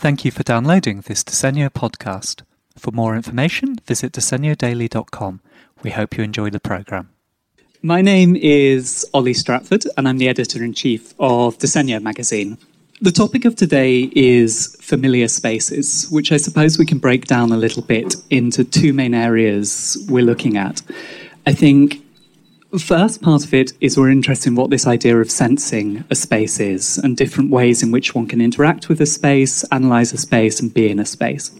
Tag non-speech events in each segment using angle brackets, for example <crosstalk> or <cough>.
Thank you for downloading this Disegno podcast. For more information, visit disegnodaily.com. We hope you enjoy the program. My name is Ollie Stratford, and I'm the editor in chief of Disegno magazine. The topic of today is familiar spaces, which I suppose we can break down a little bit into two main areas we're looking at. I think first part of it is we're interested in what this idea of sensing a space is and different ways in which one can interact with a space, analyze a space, and be in a space.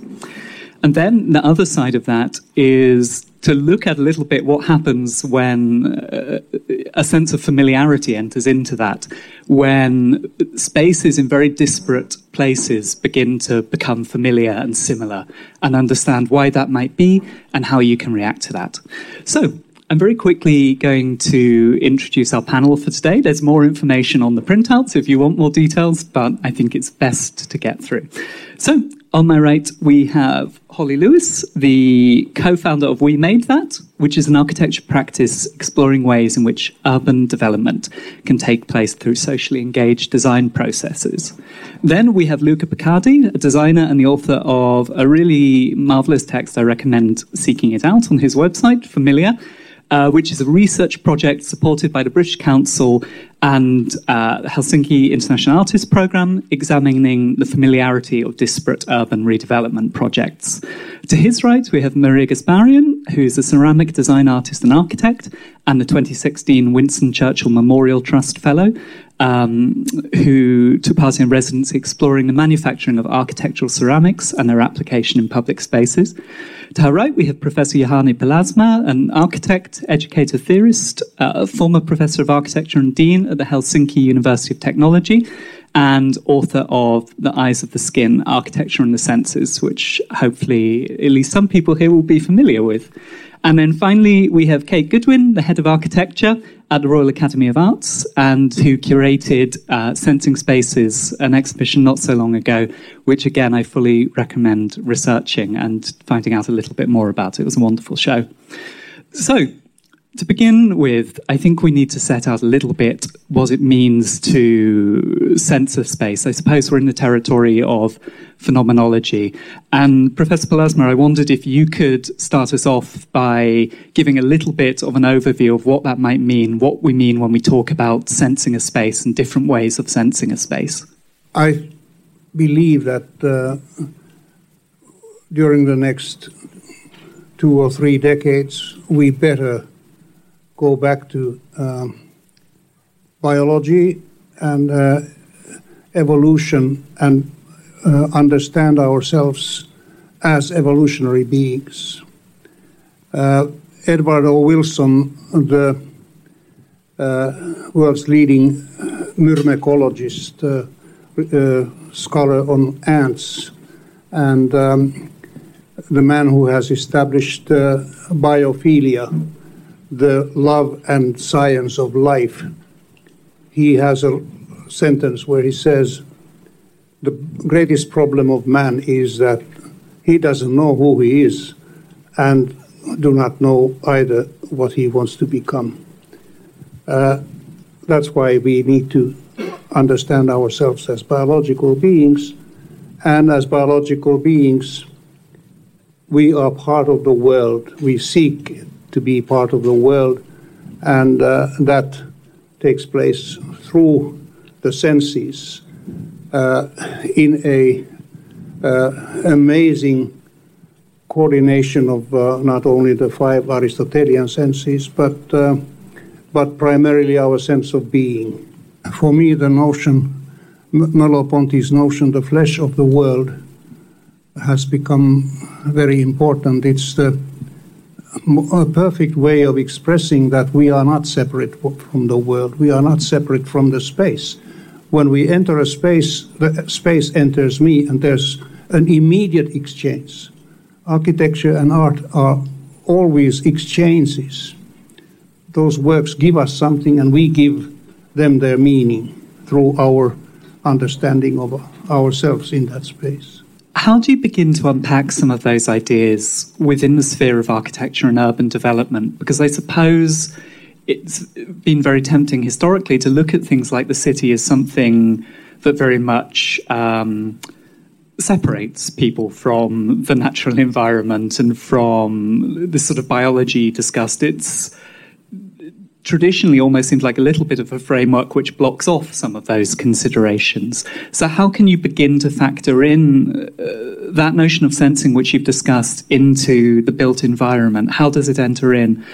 And then the other side of that is to look at a little bit what happens when uh, a sense of familiarity enters into that, when spaces in very disparate places begin to become familiar and similar, and understand why that might be and how you can react to that. So, I'm very quickly going to introduce our panel for today. There's more information on the printouts if you want more details, but I think it's best to get through. So, on my right, we have Holly Lewis, the co founder of We Made That, which is an architecture practice exploring ways in which urban development can take place through socially engaged design processes. Then we have Luca Picardi, a designer and the author of a really marvelous text. I recommend seeking it out on his website, Familiar. Uh, which is a research project supported by the British Council and uh, Helsinki International Artists Programme, examining the familiarity of disparate urban redevelopment projects. To his right, we have Maria Gasparian, who's a ceramic design artist and architect, and the 2016 Winston Churchill Memorial Trust Fellow, um, who took part in residency exploring the manufacturing of architectural ceramics and their application in public spaces. To her right, we have Professor Juhani Pallasmaa, an architect, educator, theorist, uh, former professor of architecture and dean at the Helsinki University of Technology, and author of The Eyes of the Skin Architecture and the Senses, which hopefully at least some people here will be familiar with. And then finally, we have Kate Goodwin, the head of architecture at the Royal Academy of Arts, and who curated uh, Sensing Spaces, an exhibition not so long ago, which again I fully recommend researching and finding out a little bit more about. It was a wonderful show. So, to begin with, I think we need to set out a little bit what it means to censor space. I suppose we're in the territory of phenomenology. And Professor Pallasmaa, I wondered if you could start us off by giving a little bit of an overview of what that might mean, what we mean when we talk about sensing a space and different ways of sensing a space. I believe that uh, during the next two or three decades, we better go back to um, biology and uh, evolution and uh, understand ourselves as evolutionary beings. Uh, Edward O. Wilson, the uh, world's leading myrmecologist, uh, uh, scholar on ants, and um, the man who has established biophilia the love and science of life, he has a sentence where he says, The greatest problem of man is that he doesn't know who he is and do not know either what he wants to become. Uh, that's why we need to understand ourselves as biological beings, and as biological beings, we are part of the world. We seek to be part of the world, and uh, that takes place through the senses uh, in a uh, amazing coordination of uh, not only the five Aristotelian senses, but uh, but primarily our sense of being. For me, the notion, Merleau-Ponty's notion, the flesh of the world, has become very important. It's the a perfect way of expressing that we are not separate from the world. We are not separate from the space. When we enter a space, the space enters me, and there's an immediate exchange. Architecture and art are always exchanges. Those works give us something, and we give them their meaning through our understanding of ourselves in that space. How do you begin to unpack some of those ideas within the sphere of architecture and urban development? Because I suppose it's been very tempting historically to look at things like the city as something that very much um, separates people from the natural environment and from the sort of biology discussed. It's traditionally almost seems like a little bit of a framework which blocks off some of those considerations. So, how can you begin to factor in uh, that notion of sensing which you've discussed into the built environment? How does it enter in?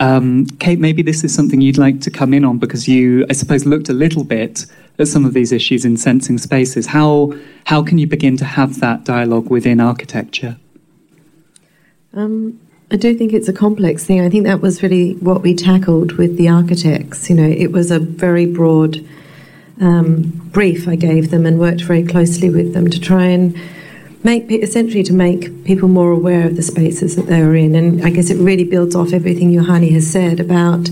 Um, Kate, maybe this is something you'd like to come in on because you, I suppose, looked a little bit at some of these issues in sensing spaces. How how can you begin to have that dialogue within architecture? Um, I do think it's a complex thing. I think that was really what we tackled with the architects. You know, it was a very broad um, brief I gave them and worked very closely with them to try and make essentially to make people more aware of the spaces that they are in. And I guess it really builds off everything Juhani has said about.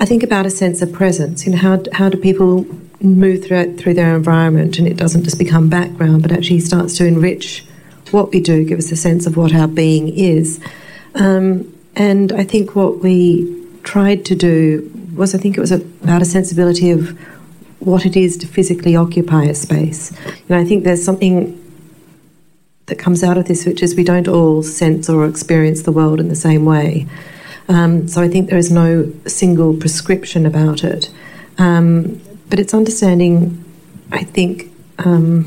I think about a sense of presence. You know, how how do people move through through their environment, and it doesn't just become background, but actually starts to enrich what we do, give us a sense of what our being is. Um, and I think what we tried to do was, I think it was about a sensibility of what it is to physically occupy a space. You know, I think there's something that comes out of this, which is we don't all sense or experience the world in the same way. Um, so I think there is no single prescription about it. Um, but it's understanding, I think, um,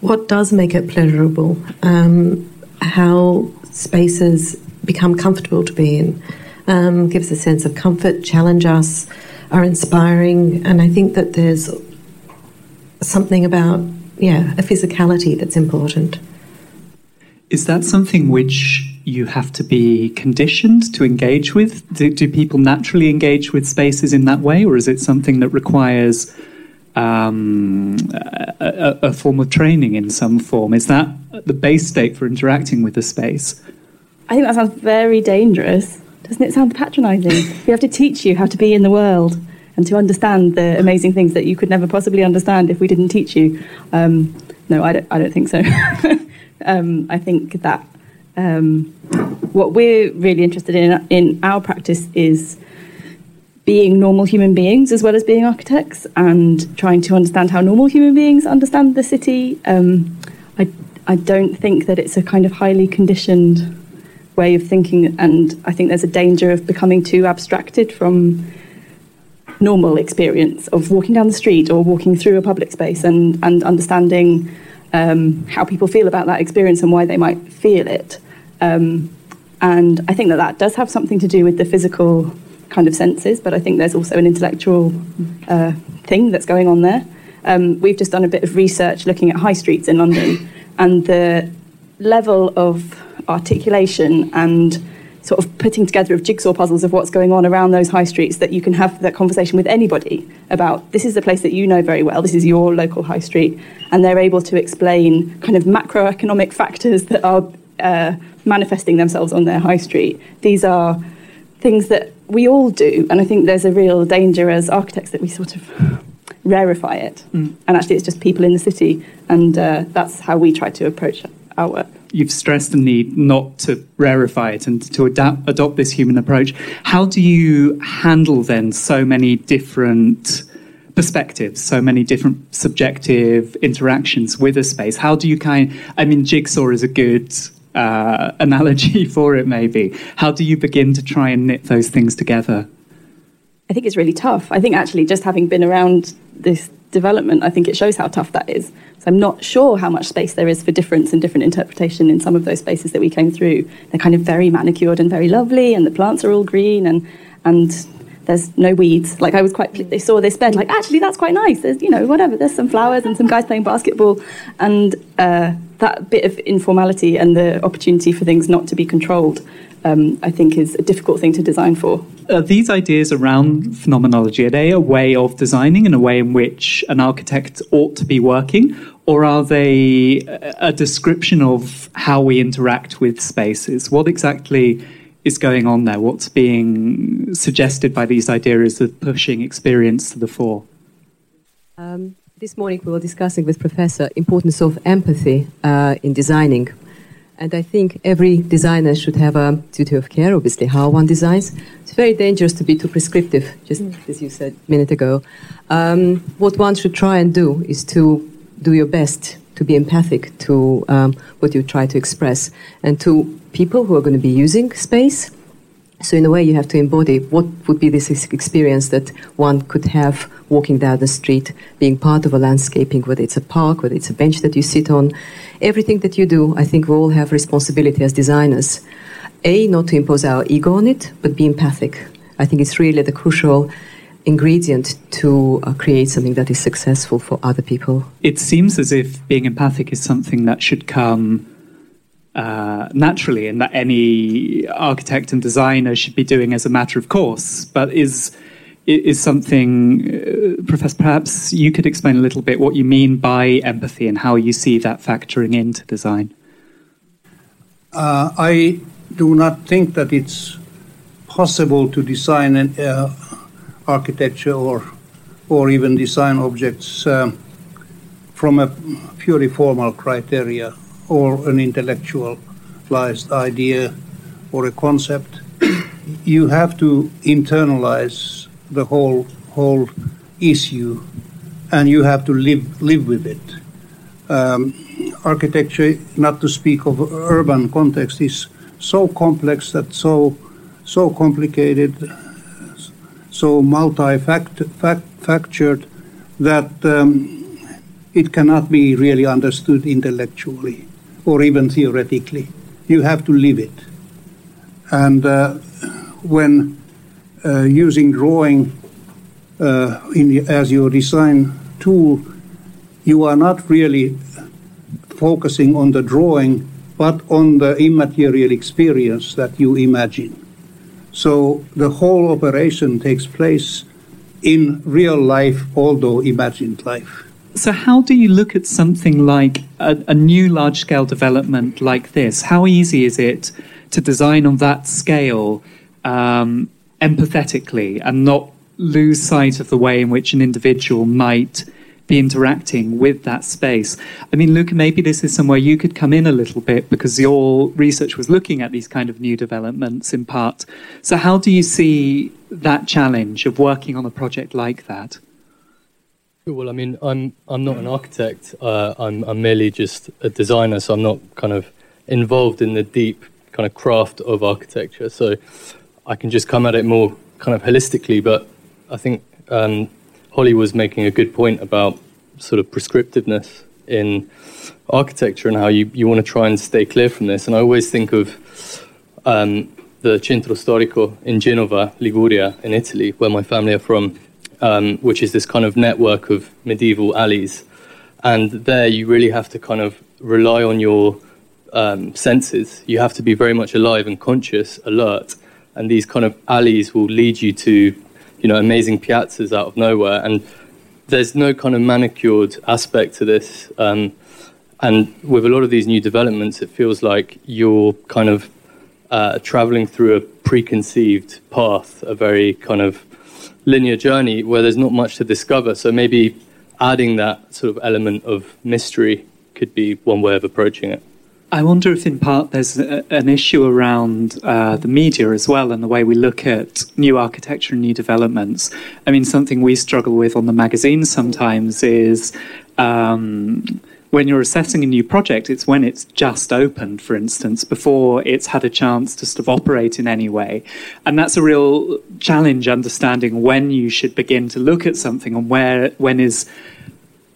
what does make it pleasurable, um, how spaces become comfortable to be in, um, gives a sense of comfort, challenge us, are inspiring, and I think that there's something about yeah a physicality that's important. Is that something which you have to be conditioned to engage with? Do, do people naturally engage with spaces in that way, or is it something that requires um, a, a, form of training in some form? Is that the base state for interacting with the space? I think that sounds very dangerous. Doesn't it sound patronising? we have to teach you how to be in the world and to understand the amazing things that you could never possibly understand if we didn't teach you. Um, no, I don't, I don't think so. <laughs> um, I think that um, what we're really interested in in our practice is being normal human beings as well as being architects and trying to understand how normal human beings understand the city. Um, I, I don't think that it's a kind of highly conditioned way of thinking, and I think there's a danger of becoming too abstracted from normal experience of walking down the street or walking through a public space and, and understanding um, how people feel about that experience and why they might feel it. Um, and I think that that does have something to do with the physical kind of senses, but I think there's also an intellectual uh, thing that's going on there. Um, we've just done a bit of research looking at high streets in London, and the level of articulation and sort of putting together of jigsaw puzzles of what's going on around those high streets that you can have that conversation with anybody about this is the place that you know very well. This is your local high street. And they're able to explain kind of macroeconomic factors that are uh, manifesting themselves on their high street. These are things that we all do, and I think there's a real danger as architects that we sort of rarefy it, mm. and actually it's just people in the city, and uh, that's how we try to approach our work. You've stressed the need not to rarefy it and to adapt, adopt this human approach. How do you handle then so many different perspectives, so many different subjective interactions with a space? How do you kind? I mean, jigsaw is a good uh, analogy <laughs> for it, maybe. How do you begin to try and knit those things together? I think it's really tough. I think actually, just having been around this development, I think it shows how tough that is. So I'm not sure how much space there is for difference and different interpretation in some of those spaces that we came through. They're kind of very manicured and very lovely, and the plants are all green, and and there's no weeds. Like I was quite, they saw this bed, like actually that's quite nice. There's you know whatever. There's some flowers and some guys playing basketball, and uh, that bit of informality and the opportunity for things not to be controlled, um, I think, is a difficult thing to design for. Are these ideas around phenomenology, are they a way of designing and a way in which an architect ought to be working? Or are they a description of how we interact with spaces? What exactly is going on there? What's being suggested by these ideas of pushing experience to the fore? Um, this morning we were discussing with Professor importance of empathy uh, in designing. And I think every designer should have a duty of care, obviously, how one designs. It's very dangerous to be too prescriptive, just mm. as you said a minute ago. Um, what one should try and do is to do your best to be empathic to um, what you try to express, and to people who are going to be using space. So, in a way, you have to embody what would be this experience that one could have walking down the street, being part of a landscaping, whether it's a park, whether it's a bench that you sit on. Everything that you do, I think we all have responsibility as designers. A, not to impose our ego on it, but be empathic. I think it's really the crucial ingredient to uh, create something that is successful for other people. It seems as if being empathic is something that should come uh, naturally and that any architect and designer should be doing as a matter of course, but is is something, uh, Professor, perhaps you could explain a little bit what you mean by empathy and how you see that factoring into design. Uh, I do not think that it's possible to design an uh, architecture or or even design objects um, from a purely formal criteria or an intellectualized idea or a concept. you have to internalize the whole whole issue, and you have to live live with it. Um, architecture, not to speak of urban context, is so complex that so so complicated, so multi-factured that um, it cannot be really understood intellectually or even theoretically. You have to live it. And uh, when uh, using drawing uh, in, as your design tool, you are not really focusing on the drawing, but on the immaterial experience that you imagine. So the whole operation takes place in real life, although imagined life. So, how do you look at something like a, a new large scale development like this? How easy is it to design on that scale um, empathetically and not lose sight of the way in which an individual might be interacting with that space. I mean, Luca, maybe this is somewhere you could come in a little bit because your research was looking at these kind of new developments in part. So, how do you see that challenge of working on a project like that? Well, I mean, I'm I'm not an architect. Uh, I'm I'm merely just a designer, so I'm not kind of involved in the deep kind of craft of architecture. So I can just come at it more kind of holistically. But I think um, Holly was making a good point about sort of prescriptiveness in architecture and how you, you want to try and stay clear from this. And I always think of um, the Centro Storico in Genova, Liguria, in Italy, where my family are from, um, which is this kind of network of medieval alleys. And there you really have to kind of rely on your um, senses. You have to be very much alive and conscious, alert. And these kind of alleys will lead you to you know, amazing piazzas out of nowhere. And there's no kind of manicured aspect to this. Um, and with a lot of these new developments, it feels like you're kind of uh, traveling through a preconceived path, a very kind of linear journey where there's not much to discover. So maybe adding that sort of element of mystery could be one way of approaching it. I wonder if, in part, there's a, an issue around uh, the media as well and the way we look at new architecture and new developments. I mean, something we struggle with on the magazine sometimes is um, when you're assessing a new project, it's when it's just opened, for instance, before it's had a chance to sort of operate in any way. And that's a real challenge understanding when you should begin to look at something and where when is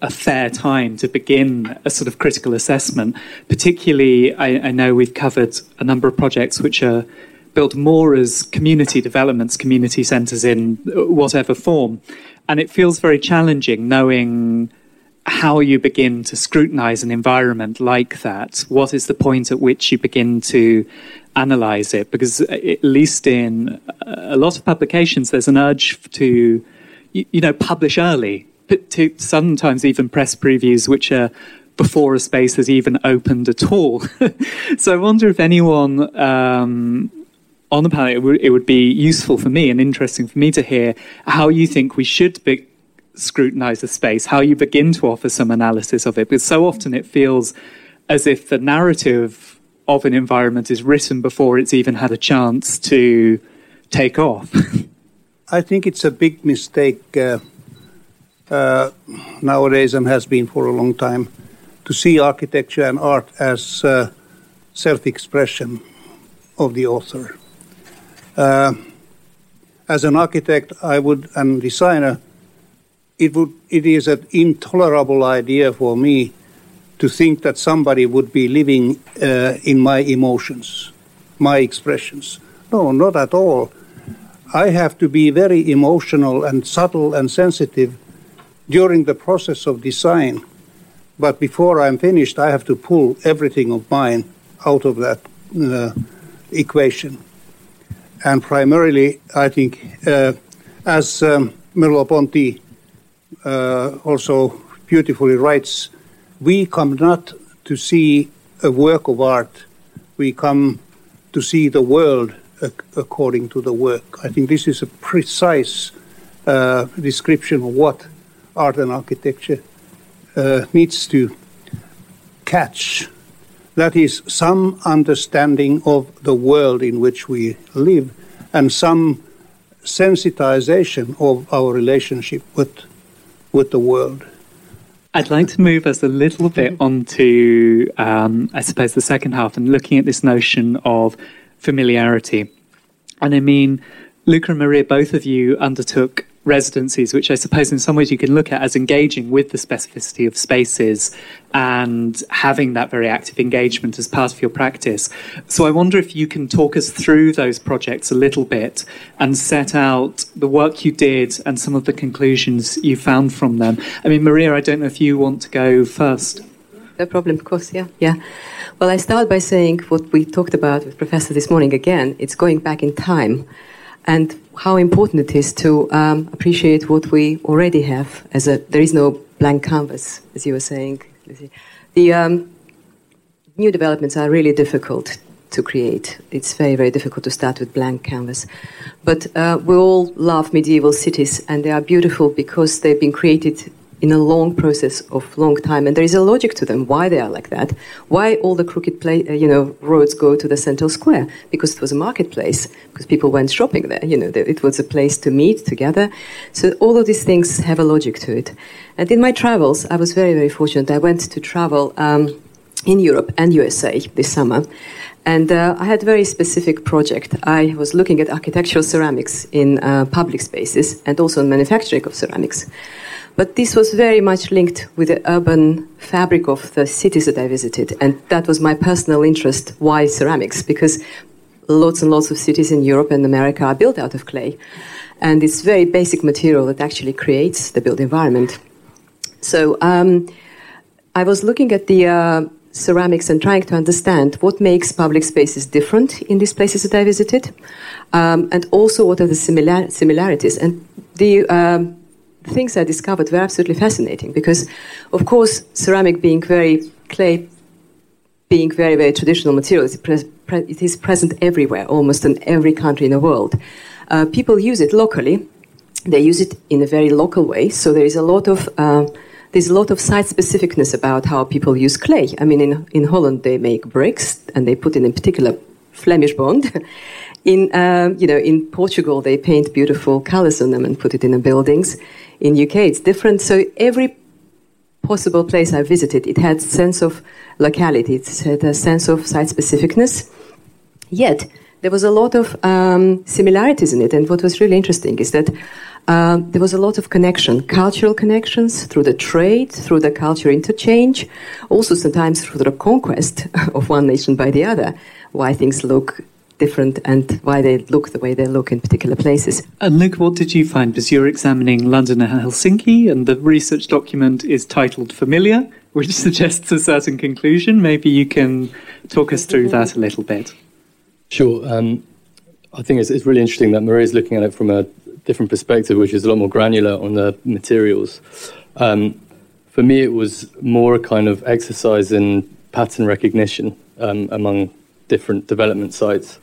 a fair time to begin a sort of critical assessment. Particularly, I, I, know we've covered a number of projects which are built more as community developments, community centres in whatever form. And it feels very challenging knowing how you begin to scrutinise an environment like that. What is the point at which you begin to analyse it? Because, at least in a lot of publications, there's an urge to, you know, publish early to sometimes even press previews which are before a space has even opened at all. <laughs> so I wonder if anyone um, on the panel, it, w- it, would be useful for me and interesting for me to hear how you think we should be- scrutinize the space, how you begin to offer some analysis of it, because so often it feels as if the narrative of an environment is written before it's even had a chance to take off. I think it's a big mistake. Uh, uh, nowadays and has been for a long time to see architecture and art as uh, self-expression of the author. Uh, as an architect, I would and designer, it would it is an intolerable idea for me to think that somebody would be living uh, in my emotions, my expressions. No, not at all. I have to be very emotional and subtle and sensitive during the process of design. But before I'm finished, I have to pull everything of mine out of that uh, equation. And primarily, I think, uh, as um, Merleau-Ponty uh, also beautifully writes, we come not to see a work of art, we come to see the world according to the work. I think this is a precise uh, description of what art and architecture uh, needs to catch. That is some understanding of the world in which we live and some sensitization of our relationship with, with the world. I'd like to move us a little bit onto, um, I suppose, the second half and looking at this notion of familiarity. And I mean, Luca and Maria, both of you undertook residencies, which I suppose in some ways you can look at as engaging with the specificity of spaces and having that very active engagement as part of your practice. So I wonder if you can talk us through those projects a little bit and set out the work you did and some of the conclusions you found from them. I mean, Maria, I don't know if you want to go first. No problem, of course, yeah. Yeah. Well, I start by saying what we talked about with Professor this morning again. It's going back in time and how important it is to um, appreciate what we already have as a there is no blank canvas as you were saying the um, new developments are really difficult to create. It's very very difficult to start with blank canvas. But uh, we all love medieval cities and they are beautiful because they've been created in a long process of long time, and there is a logic to them why they are like that. Why all the crooked play, uh, you know roads go to the central square because it was a marketplace because people went shopping there. You know, it was a place to meet together. So all of these things have a logic to it. And in my travels, I was very very fortunate. I went to travel um, in Europe and USA this summer. And uh, I had a very specific project. I was looking at architectural ceramics in uh, public spaces and also in manufacturing of ceramics. But this was very much linked with the urban fabric of the cities that I visited. And that was my personal interest. Why ceramics? Because lots and lots of cities in Europe and America are built out of clay. And it's very basic material that actually creates the built environment. So um, I was looking at the uh, ceramics and trying to understand what makes public spaces different in these places that I visited, um, and also what are the similar- similarities. And the um, things I discovered were absolutely fascinating because, of course, ceramic being very clay, being very very traditional material, it is present everywhere, almost in every country in the world. Uh, people use it locally. They use it in a very local way. So there is a lot of uh, there's a lot of site specificness about how people use clay. I mean, in in Holland they make bricks and they put in a particular Flemish bond. <laughs> In um, you know in Portugal they paint beautiful colors on them and put it in the buildings. In UK, it's different. So every possible place I visited, it had sense of locality. It had a sense of site specificness. Yet there was a lot of um, similarities in it. And what was really interesting is that uh, there was a lot of connection, cultural connections through the trade, through the culture interchange, also sometimes through the conquest <laughs> of one nation by the other, why things look different and why they look the way they look in particular places. And Luke, what did you find? Because you're examining London and Helsinki, and the research document is titled Familiar, which <laughs> suggests a certain conclusion. Maybe you can talk us through that a little bit. Sure. Um, I think it's, it's really interesting that Maria is looking at it from a different perspective, which is a lot more granular on the materials. Um, for me, it was more a kind of exercise in pattern recognition um, among different development sites.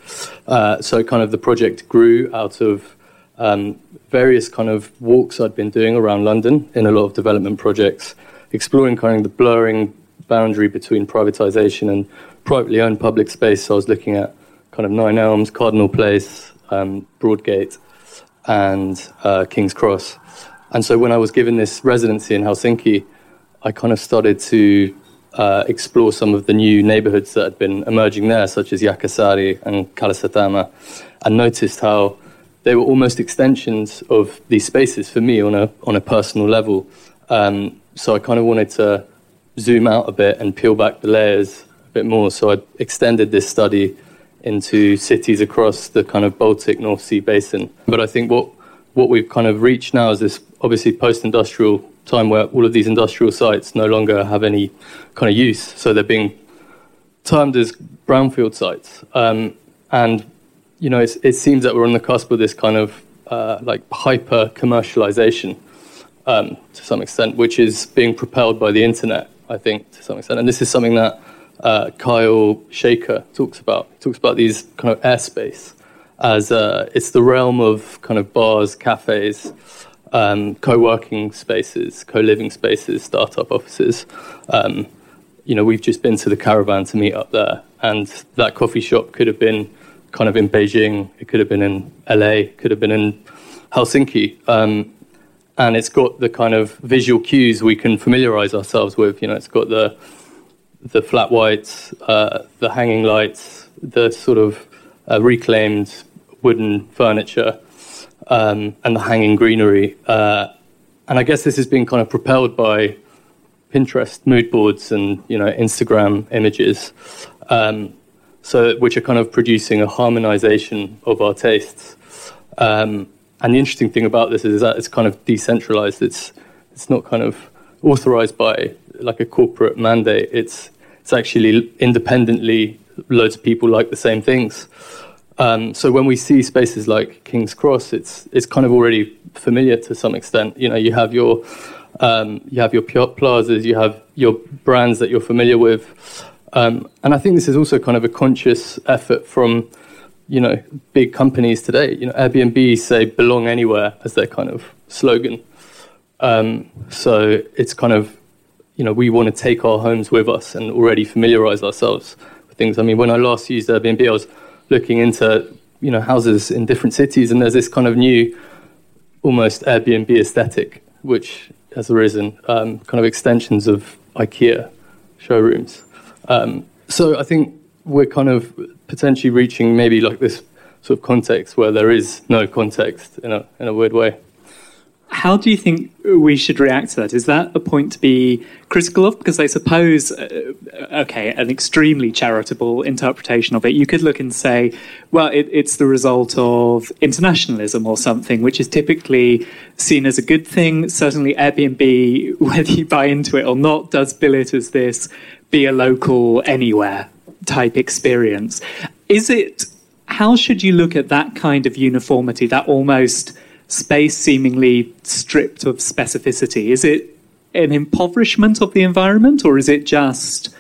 Uh, so kind of the project grew out of um, various kind of walks I'd been doing around London in a lot of development projects, exploring kind of the blurring boundary between privatization and privately owned public space. So I was looking at kind of Nine Elms, Cardinal Place, um, Broadgate, and uh, King's Cross. And so when I was given this residency in Helsinki, I kind of started to uh, explore some of the new neighborhoods that had been emerging there, such as Jätkäsaari and Kalasatama, and noticed how they were almost extensions of these spaces for me on a on a personal level. Um, so I kind of wanted to zoom out a bit and peel back the layers a bit more. So I extended this study into cities across the kind of Baltic North Sea basin. But I think what what we've kind of reached now is this obviously post-industrial time where all of these industrial sites no longer have any kind of use, so they're being termed as brownfield sites. Um, and you know, it seems that we're on the cusp of this kind of uh, like hyper commercialization um, to some extent, which is being propelled by the internet, I think, to some extent. And this is something that uh, Kyle Chayka talks about. He talks about these kind of airspace as uh, it's the realm of kind of bars, cafes, um, co-working spaces, co-living spaces, startup offices. Um, you know, we've just been to the caravan to meet up there, and that coffee shop could have been kind of in Beijing, it could have been in LA, could have been in Helsinki. Um, and it's got the kind of visual cues we can familiarize ourselves with. You know, it's got the the flat whites, uh, the hanging lights, the sort of uh, reclaimed wooden furniture, um, and the hanging greenery. Uh, and I guess this has been kind of propelled by Pinterest mood boards and you know Instagram images, um, so which are kind of producing a harmonization of our tastes. Um, and the interesting thing about this is that it's kind of decentralized. It's it's not kind of authorized by like a corporate mandate. It's it's actually independently loads of people like the same things. Um, so when we see spaces like King's Cross, it's it's kind of already familiar to some extent. You know, you have your um, you have your plazas, you have your brands that you're familiar with, um, and I think this is also kind of a conscious effort from you know, big companies today. You know, Airbnb say "belong anywhere" as their kind of slogan. Um, so it's kind of, you know, we want to take our homes with us and already familiarize ourselves with things. I mean, when I last used Airbnb, I was looking into, you know, houses in different cities, and there's this kind of new, almost Airbnb aesthetic, which has arisen, um, kind of extensions of IKEA showrooms. Um, so I think we're kind of potentially reaching maybe like this sort of context where there is no context in a, in a weird way. How do you think we should react to that? Is that a point to be critical of? Because I suppose, uh, okay, an extremely charitable interpretation of it, you could look and say, well, it, it's the result of internationalism or something, which is typically seen as a good thing. Certainly, Airbnb, <laughs> whether you buy into it or not, does bill it as this be a local anywhere type experience. Is it, how should you look at that kind of uniformity, that almost space seemingly stripped of specificity? Is it an impoverishment of the environment or is it just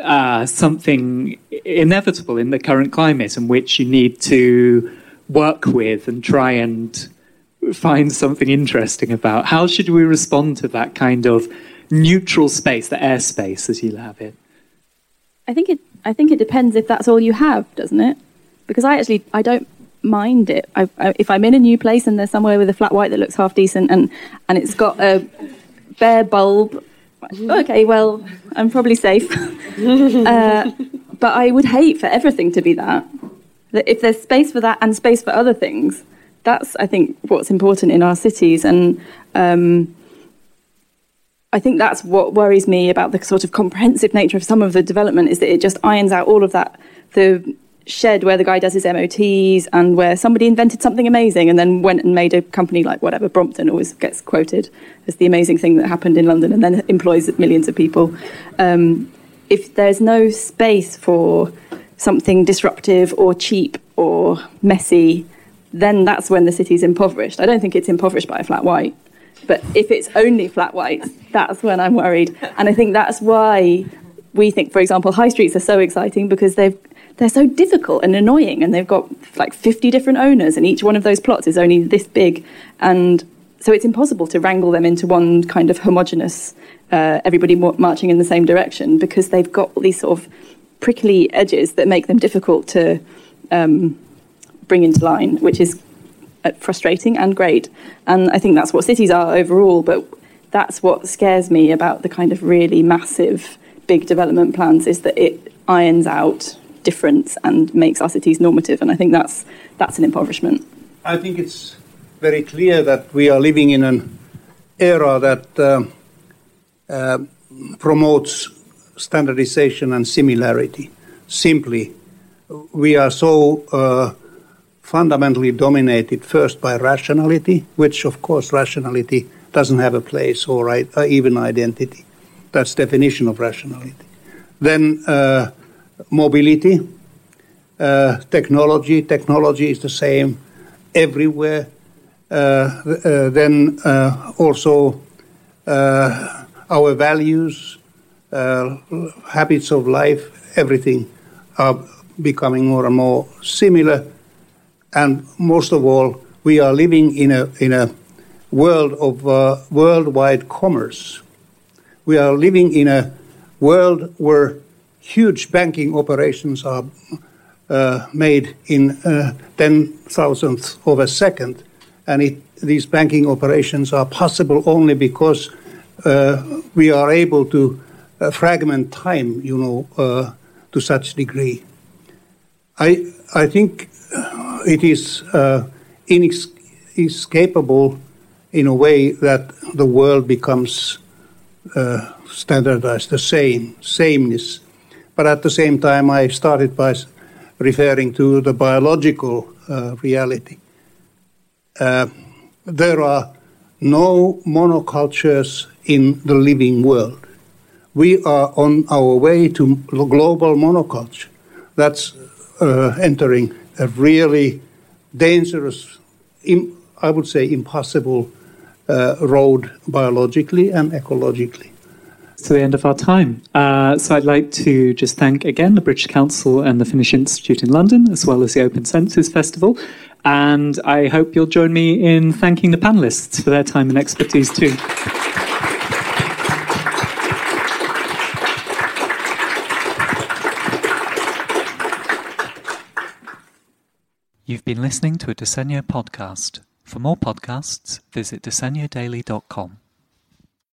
uh, something inevitable in the current climate in which you need to work with and try and find something interesting about? How should we respond to that kind of neutral space, the airspace as you have it? I think it I think it depends if that's all you have, doesn't it? Because I actually I don't mind it. I, I, if I'm in a new place and there's somewhere with a flat white that looks half decent and and it's got a bare bulb, okay, well I'm probably safe. <laughs> uh, but I would hate for everything to be that. That if there's space for that and space for other things, that's I think what's important in our cities and. Um, I think that's what worries me about the sort of comprehensive nature of some of the development is that it just irons out all of that. The shed where the guy does his MOTs and where somebody invented something amazing and then went and made a company like whatever, Brompton always gets quoted as the amazing thing that happened in London and then employs millions of people. Um, if there's no space for something disruptive or cheap or messy, then that's when the city's impoverished. I don't think it's impoverished by a flat white. But if it's only flat whites, that's when I'm worried. And I think that's why we think, for example, high streets are so exciting because they've they're so difficult and annoying, and they've got like 50 different owners, and each one of those plots is only this big, and so it's impossible to wrangle them into one kind of homogenous, uh, everybody marching in the same direction because they've got all these sort of prickly edges that make them difficult to um, bring into line, which is frustrating and great. And I think that's what cities are overall, but that's what scares me about the kind of really massive big development plans is that it irons out difference and makes our cities normative, and I think that's that's an impoverishment. I think it's very clear that we are living in an era that uh, uh, promotes standardization and similarity. Simply, we are so uh, fundamentally dominated first by rationality, which, of course, rationality doesn't have a place or right, uh, even identity. That's definition of rationality. Then uh, mobility, uh, technology. Technology is the same everywhere. Uh, uh, then uh, also our values, habits of life, everything are becoming more and more similar. And most of all, we are living in a in a world of uh, worldwide commerce. We are living in a world where huge banking operations are uh, made in uh, ten thousandths of a second, and it, these banking operations are possible only because uh, we are able to uh, fragment time, you know, uh, to such degree. I I think it is inescapable in a way that the world becomes uh, standardized, the same, sameness. But at the same time, I started by referring to the biological uh, reality. Uh, there are no monocultures in the living world. We are on our way to global monoculture. That's uh, entering a really dangerous, I would say, impossible uh, road biologically and ecologically. To the end of our time. Uh, so I'd like to just thank again the British Council and the Finnish Institute in London, as well as the Open Senses Festival. And I hope you'll join me in thanking the panelists for their time and expertise too. You've been listening to a Disegno podcast. For more podcasts, visit disegnodaily.com.